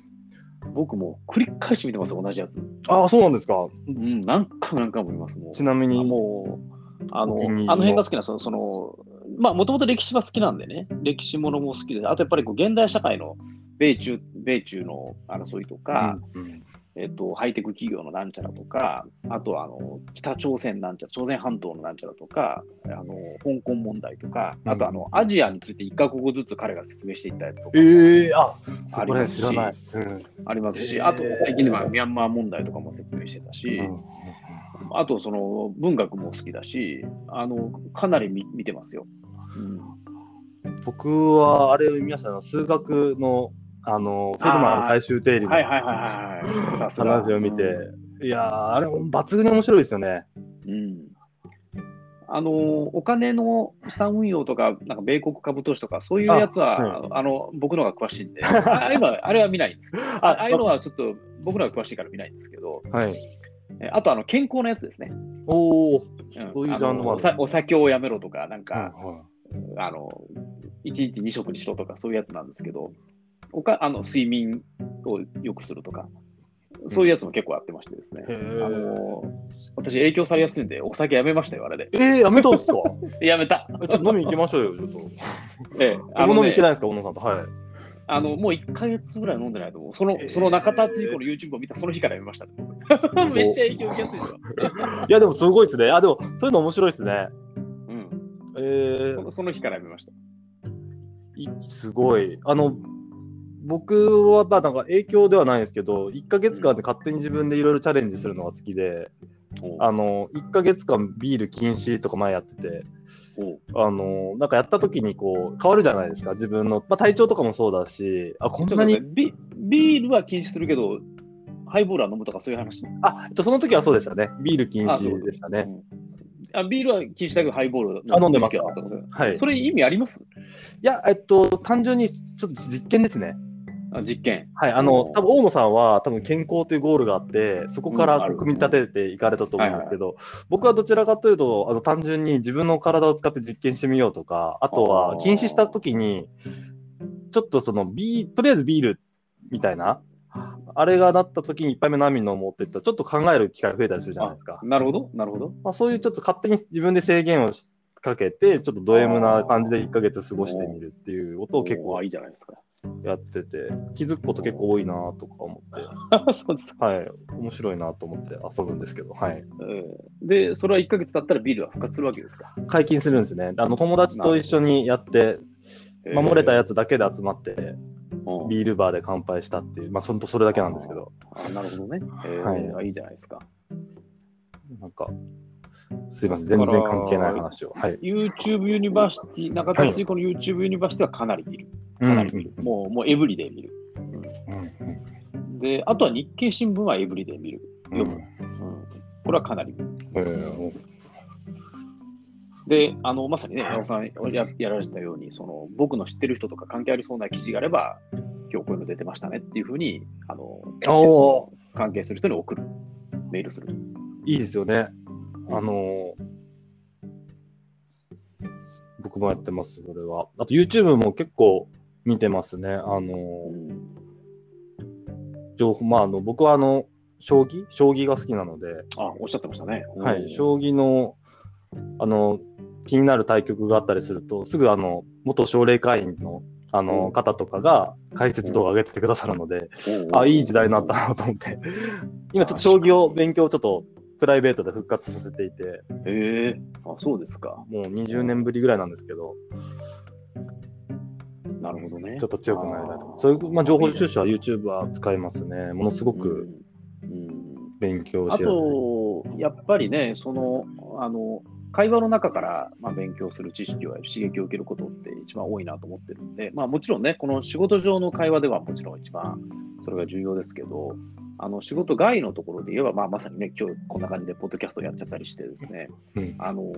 僕も繰り返し見てます、同じやつ。ああ、そうなんですか。うん、何回も何回も見ます。もうちなみに。もう、あの、あの辺が好きな、その、そのまあ、もともと歴史は好きなんでね、歴史ものも好きで、あとやっぱりこう現代社会の米中、米中の争いとか、うんうん、えっと、ハイテク企業のなんちゃらとか、あとはあの北朝鮮なんちゃら、朝鮮半島のなんちゃらとか、あの香港問題とか、あとあの、アジアについて1か国ずつ彼が説明していったやつとか、えー、あありますし、うん、ありますし、あと最近ではミャンマー問題とかも説明してたし、うん。あとその文学も好きだし、あのかなり見てますよ。うん、僕はあれ皆さん数学のあのフェルマーの最終定理の話を見て、いやあれ抜群に面白いですよね。うん。あのお金の資産運用とか、なんか米国株投資とか、そういうやつは、あの僕の方が詳しいんで、<laughs> ああいうのはあれは見ないんですあああいうのはちょっと僕の方が詳しいから見ないんですけど、はい、あとあの健康のやつですね。おお、そういうジャンルもお酒をやめろとか、なんか、あの、1日2食にしろとか、そういうやつなんですけど、おかあの睡眠を良くするとか、そういうやつも結構やってましてですね。あの私、影響されやすいんで、お酒やめましたよ、あれで。えー、やめたんですか？<laughs> やめた。ちょっと飲み行きましょうよ、ちょっと。ええ、あの、ね、飲み行けないですか、小野さんと？はい。あの、もう1か月ぐらい飲んでないと思う。その、その中田敦彦の YouTube を見たその日からやめました、<laughs> めっちゃ影響受けやすい。<laughs> いや、でもすごいですね。あ、でも、そういうの面白いですね。うん。えー、そのその日からやめました。いすごい。あの、僕はまあなんか影響ではないんですけど、1か月間で勝手に自分でいろいろチャレンジするのが好きで、あの1か月間ビール禁止とか前やってて、あのなんかやった時にこう変わるじゃないですか、自分の、まあ、体調とかもそうだし、あこんなにビ。ビールは禁止するけど、ハイボールは飲むとかそういう話？あ、えっと、その時はそうでしたね、ビール禁止でしたね。あビールは禁止だけど、ハイボールあ飲んでます。はい。それ意味あります？いや、えっと、単純にちょっと実験ですね。実験。はい、あの、多分大野さんは多分健康というゴールがあって、そこから組み立てていかれたと思うんですけど、僕はどちらかというと、あの単純に自分の体を使って実験してみようとか、あとは禁止したときに、ちょっとそのビー、とりあえずビールみたいな、あれがなった時に1杯目何飲もうって言ったら、ちょっと考える機会増えたりするじゃないですか。なるほど、なるほど。まあ、そういうちょっと勝手に自分で制限をかけて、ちょっとド M な感じで1ヶ月過ごしてみるっていうことを結構いいじゃないですか。やってて、気づくこと結構多いなとか思って。<laughs> そうですはい。面白いなと思って遊ぶんですけど、はい。で、それは1ヶ月経ったらビールは復活するわけですか？解禁するんですね。あの友達と一緒にやって、守れたやつだけで集まって、ビールバーで乾杯したっていう、まあ、そそれだけなんですけど。あなるほどね。えー、はい、いいじゃないですか。なんか、すいません、全然関係ない話を。はい、YouTube University、中田水子の YouTube ユニバーシティはかなり見る。かなり見る。うん、もう、もう every day 見る。うん、で、あとは日経新聞は every day 見る。読む。うん、これはかなり見る。えー、で、あのまさにね、山尾さんややられたようにその、僕の知ってる人とか関係ありそうな記事があれば、今日こういうの出てましたねっていうふうに、あの関係する人に送る、メールする。いいですよね。あの僕もやってます、それは。あと YouTube も結構見てますね。あの情報、まあ、あの僕はあの、将棋？将棋が好きなので。あ、おっしゃってましたね。はい、将棋の、あの、気になる対局があったりすると、すぐあの、元奨励会員のあの方とかが解説動画上げててくださるので、あ、いい時代になったなと思って、<laughs> 今ちょっと将棋を勉強ちょっとプライベートで復活させていて。へえー、あ、そうですか。もう20年ぶりぐらいなんですけど。なるほどね。ちょっと強くなりたいと。そういう、まあ、情報収集は YouTube は使いますね。ものすごく勉強しやすい。あと、やっぱりね、その、あの、会話の中から、まあ、勉強する知識を刺激を受けることって一番多いなと思ってるんで、まあ、もちろんね、この仕事上の会話ではもちろん一番それが重要ですけど、あの仕事外のところで言えば、まあ、まさにね、今日こんな感じでポッドキャストやっちゃったりしてですね、うん、あの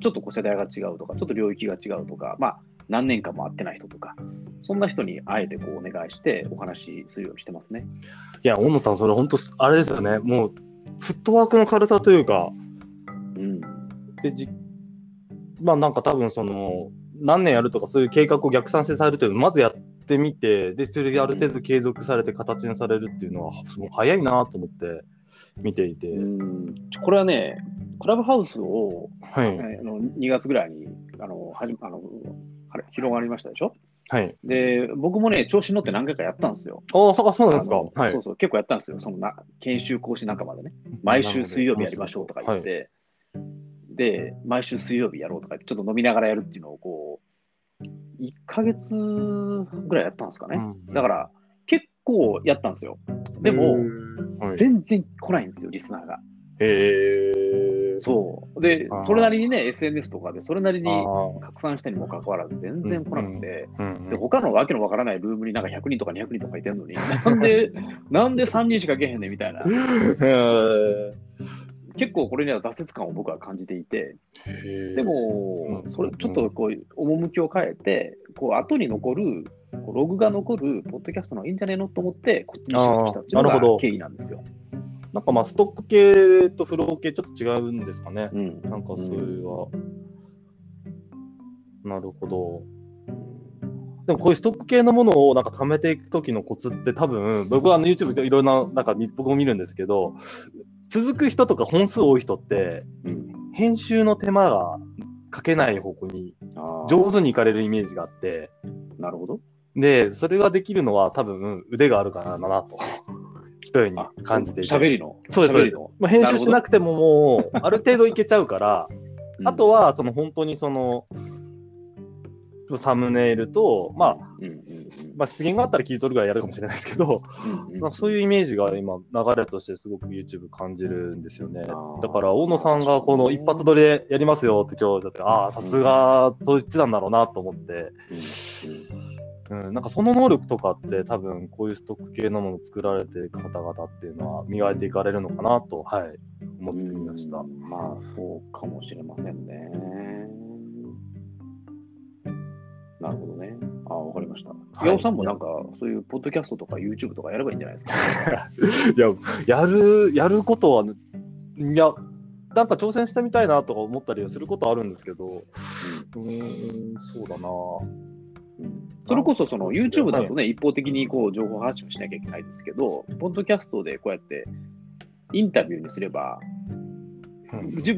ちょっとこう世代が違うとか、ちょっと領域が違うとか、まあ、何年間も会ってない人とか、そんな人にあえてこうお願いしてお話しするようにしてますね。いや、大野さん、それ本当、あれですよね、もうフットワークの軽さというか、うん、でじまあなんか多分その、何年やるとかそういう計画を逆算してされるというまずやっってみて、で、それである程度継続されて形にされるっていうのは、すごい早いなと思って見ていて。これはね、クラブハウスを、はい、あの2月ぐらいにあのはじあの広がりましたでしょ？はい、で僕もね、調子に乗って何回かやったんですよ。ああ、そうなんですか、はい、そうそう、結構やったんですよ、そのな研修講師仲間でね。毎週水曜日やりましょうとか言って、はい、で、毎週水曜日やろうとか言って、ちょっと飲みながらやるっていうのをこう、1ヶ月ぐらいやったんですかね。だから、結構やったんですよ。でも、全然来ないんですよ、リスナーが。へえ。そう。で、それなりにね、SNS とかで、それなりに拡散したにもかかわらず、全然来なくて、で他のわけのわからないルームになんか100人とか200人とかいてるのに、なんで、<laughs> なんで3人しか来へんねんみたいな。結構これには挫折感を僕は感じていて、でも、それちょっとこう、趣を変えて、こう後に残る、ログが残るポッドキャストのいいんじゃねえのと思って、こっちにシフトしたっていうのが経緯なんですよ。なんかまあ、ストック系とフロー系ちょっと違うんですかね。うん、なんかそれは。うん、なるほど。でもこういうストック系のものをなんか貯めていくときのコツって多分、僕はあの YouTube でいろんな、なんか僕も見るんですけど、続く人とか本数多い人って、うん、編集の手間がかけない方向に上手にいかれるイメージがあって、なるほど。で、それができるのは多分腕があるからだなと。一重に感じて喋りの？そうです、そうです。まあ、編集しなくてももう、<laughs> ある程度いけちゃうから、あとは、その本当にその、サムネイルと、まあ、うんうんうん、まあ、出現があったら切り取るぐらいやるかもしれないですけど、うんうん、まあ、そういうイメージが今、流れとしてすごく YouTube 感じるんですよね。だから、大野さんがこの一発撮りでやりますよって今日だって、ああ、さすがそっちなんだろうなと思って、うん、なんかその能力とかって多分こういうストック系のものを作られていく方々っていうのは磨いていかれるのかなと、はい、思ってみました。まあ、そうかもしれませんね。なるほどね。ああ、わかりました。岩尾さんもなんか、そういうポッドキャストとか YouTube とかやればいいんじゃないですか？<laughs> いや、やる、やることは、いや、なんか挑戦してみたいなとか思ったりすることあるんですけど、うん、うんそうだな。それこそその YouTube だとね、一方的にこう情報発信をしなきゃいけないですけど、ポッドキャストでこうやってインタビューにすれば、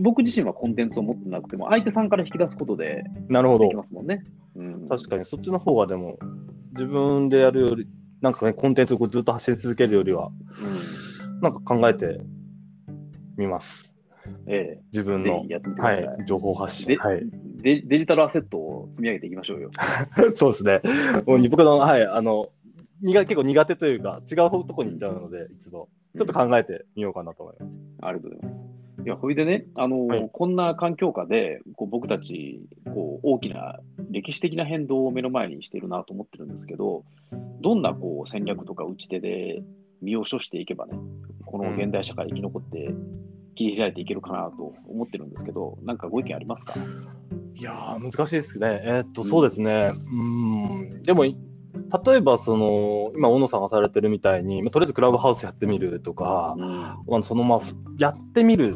僕自身はコンテンツを持ってなくても、相手さんから引き出すことでなるほど。できますもんね。うん、確かに、そっちの方がでも、自分でやるより、なんかね、コンテンツをずっと発信続けるよりは、うん、なんか考えてみます。ええ、自分の、はい、情報発信、はいデ。デジタルアセットを積み上げていきましょうよ。<laughs> そうですね。もう僕の、はい、あの、苦結構苦手というか、違うとこに行っちゃうので、一度、ちょっと考えてみようかなと思います。ありがとうございます。いや、ほいでね、あの、はい、こんな環境下で、こう僕たち、こう、大きな歴史的な変動を目の前にしているなと思ってるんですけど、どんなこう戦略とか打ち手で身を処していけばね、この現代社会生き残って切り開いていけるかなと思ってるんですけど、なんかご意見ありますか？いや難しいですね。えー、っと、そうですね。うん、でも、例えば、その、今、小野さんがされてるみたいに、とりあえずクラブハウスやってみるとか、うん、まあ、そのまま、やってみる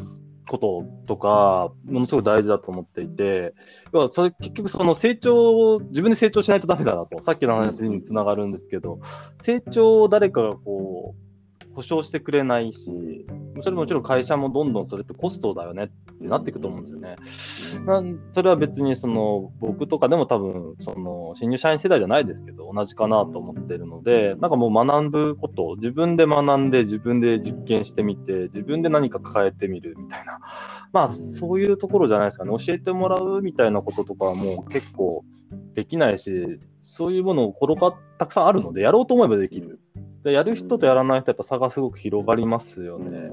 こととか、ものすごい大事だと思っていて、要はそれ結局その成長、自分で成長しないとダメだなと、さっきの話につながるんですけど、成長を誰かがこう、保証してくれないし、それもちろん会社もどんどんそれってコストだよねってなっていくと思うんですよね。それは別にその僕とかでも多分その新入社員世代じゃないですけど同じかなと思ってるのでなんかもう学ぶこと自分で学んで自分で実験してみて自分で何か変えてみるみたいなまあそういうところじゃないですかね教えてもらうみたいなこととかはもう結構できないしそういうものを転がたくさんあるのでやろうと思えばできる。でやる人とやらない人やっぱ差がすごく広がりますよね。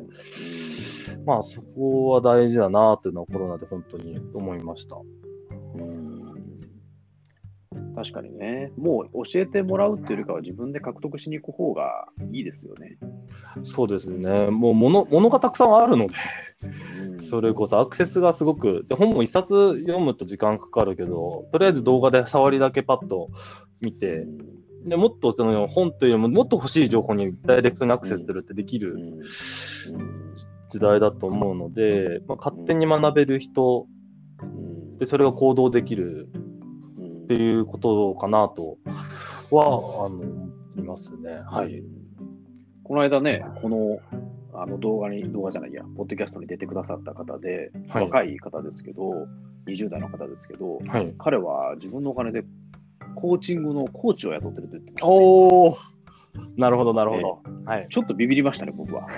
まあそこは大事だなというのはコロナで本当に思いました。確かにね、もう教えてもらうっていうよりかは自分で獲得しに行く方がいいですよね。そうですね、もう物物がたくさんあるので、それこそアクセスがすごく、で本も一冊読むと時間かかるけど、とりあえず動画で触りだけパッと見て、でもっとその本というよりももっと欲しい情報にダイレクトにアクセスするってできる時代だと思うので、まあ、勝手に学べる人でそれが行動できるっていうことかなとはあのいますね。はい、この間ね、このあの動画に、動画じゃないや、ポッドキャストに出てくださった方で、はい、若い方ですけど、20代の方ですけど、はい、彼は自分のお金でコーチングのコーチを雇ってると言ってました、ね、おなるほど、なるほど、えー、はい。ちょっとビビりましたね、僕は。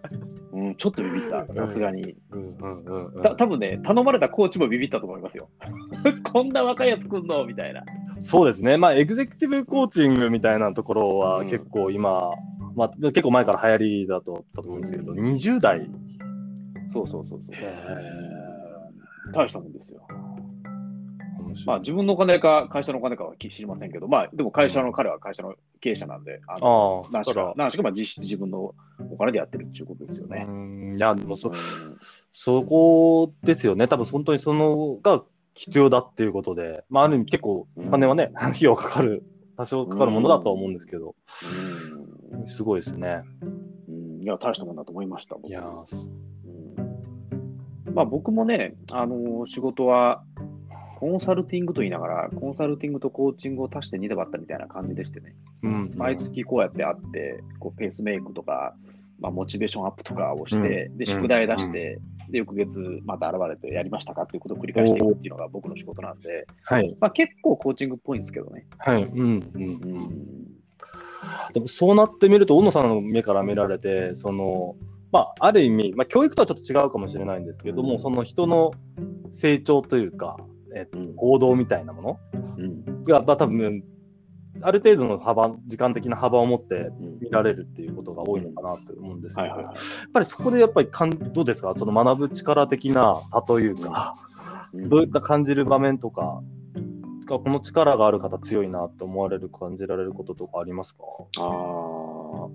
<laughs> うん、ちょっとビビった、さすがに。た多分ね、頼まれたコーチもビビったと思いますよ。<laughs> こんな若いやつ来んの？みたいな。そうですね、まあ、エグゼクティブコーチングみたいなところは結構今、うん、まあ、結構前から流行りだとったと思うんですけど、うん、20代。そうそうそうそう。大したもんですよ。まあ、自分のお金か会社のお金かは知りませんけど、まあ、でも会社の、彼は会社の経営者なんで、あの何しか、何しかまあ実質自分のお金でやってるっていうことですよね。いや、でもそ、そこですよね。多分本当にそのが必要だっていうことで、まあ、ある意味結構お金はね、<laughs> 費用かかる、多少かかるものだとは思うんですけど、すごいですね。いや、大したもんだと思いました。いや、まあ、僕もね、あの仕事はコンサルティングと言いながら、コンサルティングとコーチングを足して2で割ったみたいな感じでしてね、うん、毎月こうやってあって、こうペースメイクとか、まあ、モチベーションアップとかをして、うん、で、宿題出して、で、翌月また現れてやりましたかっていうことを繰り返していくっていうのが僕の仕事なんで、はい、まあ、結構コーチングっぽいんですけどね。はい。うん。うん。でもそうなってみると、小野さんの目から見られて、その、まあ、ある意味、まあ、教育とはちょっと違うかもしれないんですけども、その人の成長というか、えっと、行動みたいなもの？が、まあ、多分ある程度の幅、時間的な幅を持って見られるっていうことが多いのかなと思うんですけど、やっぱりそこでやっぱりかんどうですか、その学ぶ力的な差というか、どういった感じる場面とか、この力がある方強いなと思われる、感じられることとかありますか？あ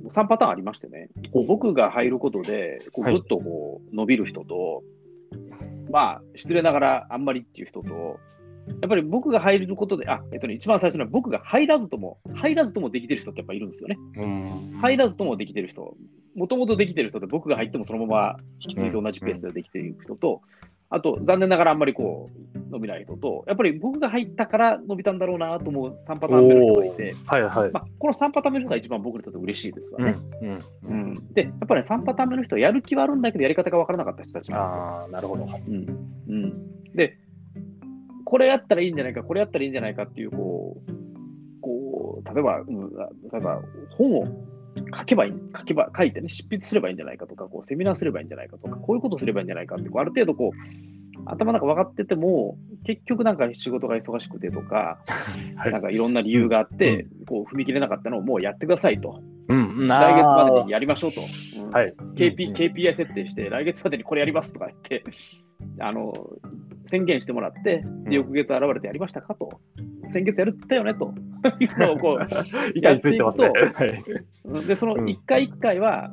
3パターンありましてね、こう僕が入ることで、こうぐっとこう伸びる人と、はい、まあ、失礼ながらあんまりっていう人と、やっぱり僕が入ることで、あ、えっとね、一番最初の僕が入らずとも、入らずともできてる人ってやっぱいるんですよね。入らずともできてる人、もともとできてる人で僕が入ってもそのまま引き継いで同じペースでできている人と、あと、残念ながらあんまりこう、伸びない人と、やっぱり僕が入ったから伸びたんだろうなと思う3パターン目の人がいて、はいはいまあ、この3パターン目の人が一番僕にとって嬉しいですわね。うん、うん、で、やっぱり、ね、3パターン目の人はやる気はあるんだけど、やり方が分からなかった人たちなんですよ。ああ、なるほど。うん。うん、で、これやったらいいんじゃないか、これやったらいいんじゃないかっていう、こう、こう例えば、うん、例えば本を書けばいい、書けば、書いてね、執筆すればいいんじゃないかとか、こうセミナーすればいいんじゃないかとか、こういうことすればいいんじゃないかって、こうある程度こう、頭の中分かってても、結局なんか仕事が忙しくてとか、<laughs> はい、なんかいろんな理由があって、うん、こう踏み切れなかったのをもうやってくださいと。うん、来月までにやりましょうと。うん。はい、KP KPI 設定して、来月までにこれやりますとか言って、あの宣言してもらって、で翌月現れてやりましたかと、先月やるって言ったよねと。いうのをこう <laughs> やっていくと、ねはい、でその1回1回は、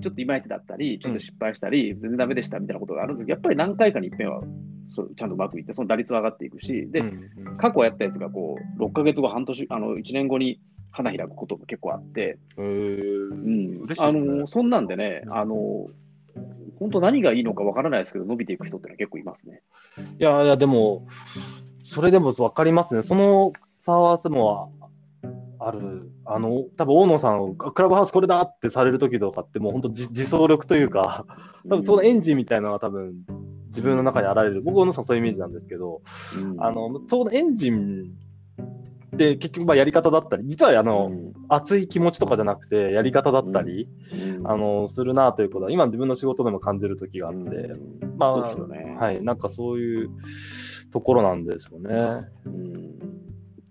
ちょっといまいちだったり、ちょっと失敗したり、全然ダメでしたみたいなことがあるんですけど、やっぱり何回かに一遍はそうちゃんとうまくいって、その打率は上がっていくし、で、過去やったやつがこう6か月後、半年、あの1年後に花開くことも結構あって、うん、あのそんなんでね、あの本当何がいいのかわからないですけど、伸びていく人ってのは結構いますね。いやいや、でも、それでも分かりますね。その差はでもある。あの、多分大野さん、クラブハウスこれだってされる時とかって、もう本当自走力というか、多分そのエンジンみたいなのは多分自分の中にあられる。僕、大野さんそういうイメージなんですけど、うん、あの、ちょうどエンジンで、結局まあやり方だったり、実はあの、うん、熱い気持ちとかじゃなくて、やり方だったり、うん、あの、するなということ。は、今自分の仕事でも感じる時があって、うん、まあ、ね、はい、なんかそういうところなんですよね。うん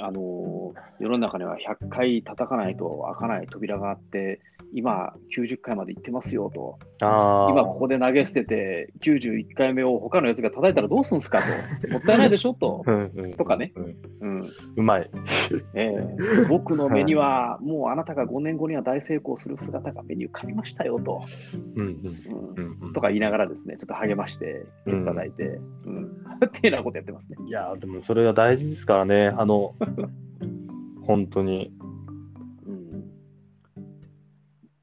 あの世の中には100回叩かないと開かない扉があって、今90回まで行ってますよと、今ここで投げ捨てて91回目を他のやつが叩いたらどうするんですかと、もったいないでしょと、<laughs> とかね、うん、うまい、えー、僕の目には、もうあなたが5年後には大成功する姿が目に浮かびましたよと、とか言いながらですね、ちょっと励まして、手伝いて、うん、うん、っていうようなことやってますね。いや、でもそれが大事ですからね、あの、<laughs> 本当に。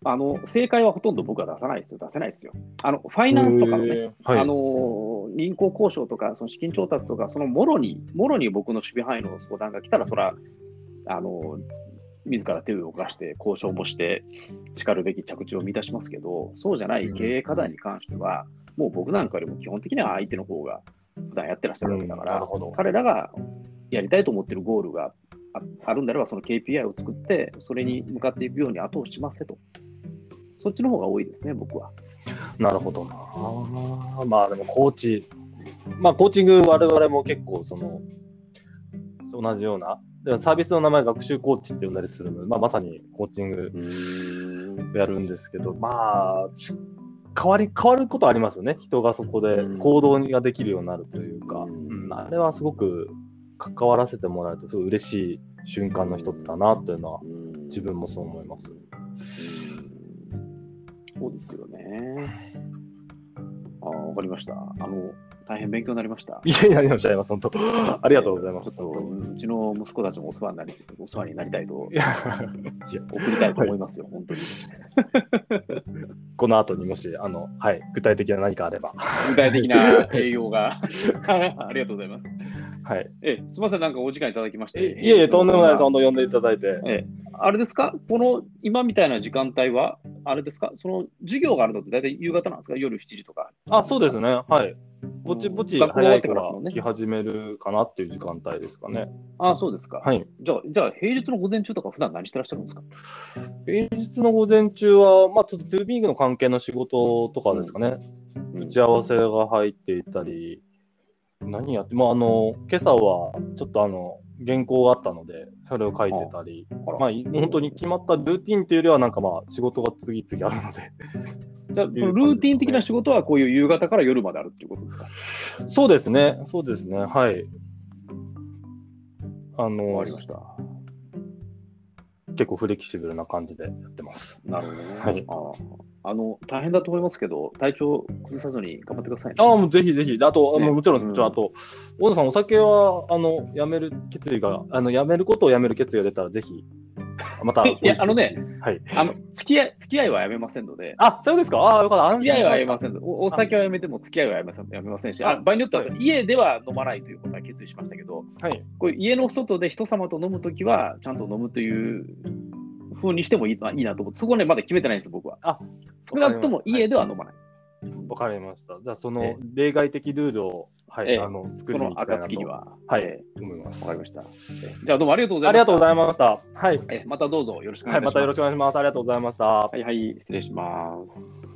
あの正解はほとんど僕は出さないですよ、出せないですよ。あのファイナンスとかのね、はい、あの銀行交渉とか、その資金調達とか、そのもろに、もろに僕の守備範囲の相談が来たら、それは、あの自ら手を動かして交渉もして、しかるべき着地を満たしますけど、そうじゃない経営課題に関しては、もう僕なんかよりも基本的には相手の方が普段やってらっしゃるわけだから、うん、彼らがやりたいと思ってるゴールがあるんであれば、その KPI を作って、それに向かっていくように後押ししますと。そっちの方が多いですね、僕は。なるほどな。まあでもコーチ、まあコーチング、我々も結構その、同じような、サービスの名前学習コーチって呼んだりするので、まあ、まさにコーチングやるんですけど、まあ、変わり、変わることありますよね。人がそこで行動ができるようになるというか、うん、あれはすごく関わらせてもらうと、すごい嬉しい瞬間の一つだなというのは、自分もそう思います。そうですけどね。ああ、わかりました。あの、大変勉強になりました。いやいや、ありがとうございます。本当。ありがとうございます。ちょっと、うちの息子たちもお世話になり、お世話になりたいと、いや送りたいと思いますよ、本当に。この後にもし、あの、はい、具体的な何かあれば。具体的な栄養が。ありがとうございます。はい。えすみません、なんかお時間いただきまして。いえいえ、とんでもないです。本当呼んでいただいて。えあれですかこの今みたいな時間帯は、あれですかその授業があるのって大体夕方なんですか夜7時とか。あ、そうですね。はい。ぼちぼち早いから来始めるかなっていう時間帯ですかね。あそうですか。はい。じゃあ、じゃあ平日の午前中とか普段何してらっしゃるんですか平日の午前中は、まあちょっとトゥービングの関係の仕事とかですかね。うん、打ち合わせが入っていたり、何やって、まああの、今朝はちょっとあの、原稿があったので、それを書いてたり、あまあ、本当に決まったルーティンというよりは、なんかまあ、仕事が次々あるのでじゃルーティン的な仕事は、こういう夕方から夜まであるっていうことですか？そうですね、そうですね、はい。あの、わかりました。結構フレキシブルな感じでやってます。なるほどね。はい、ああの大変だと思いますけど、体調崩さずに頑張ってください、ね、あもうぜひぜひ。あと、ね、もちろん、うん、あと、大野さん、お酒はあのやめる決意が、あのやめることをやめる決意が出たら、ぜひまた。<laughs> いや、あのね、はい、あの付き合い付き合いはやめませんので。あ、そうですか？あ、よかった。付き合いはやめませんお。お酒はやめても付き合いはやめませんやめませんし、あ場合によっては、はい、家では飲まないということは決意しましたけど、はい、こう家の外で人様と飲むときは、ちゃんと飲むというふうにしてもいいいいなと思って、そこね、まだ決めてないんです、僕は。あ少なくとも家では飲まない。わかりました。じゃあ、その例外的ルールを、はい、あの作りにその暁には、はい、思います。わかりました。じゃあ、どうもありがとうございました。ありがとうございました。はい。えまたどうぞよろしくお願いします。はい、またよろしくお願いします。ありがとうございました。はい、はい、失礼します。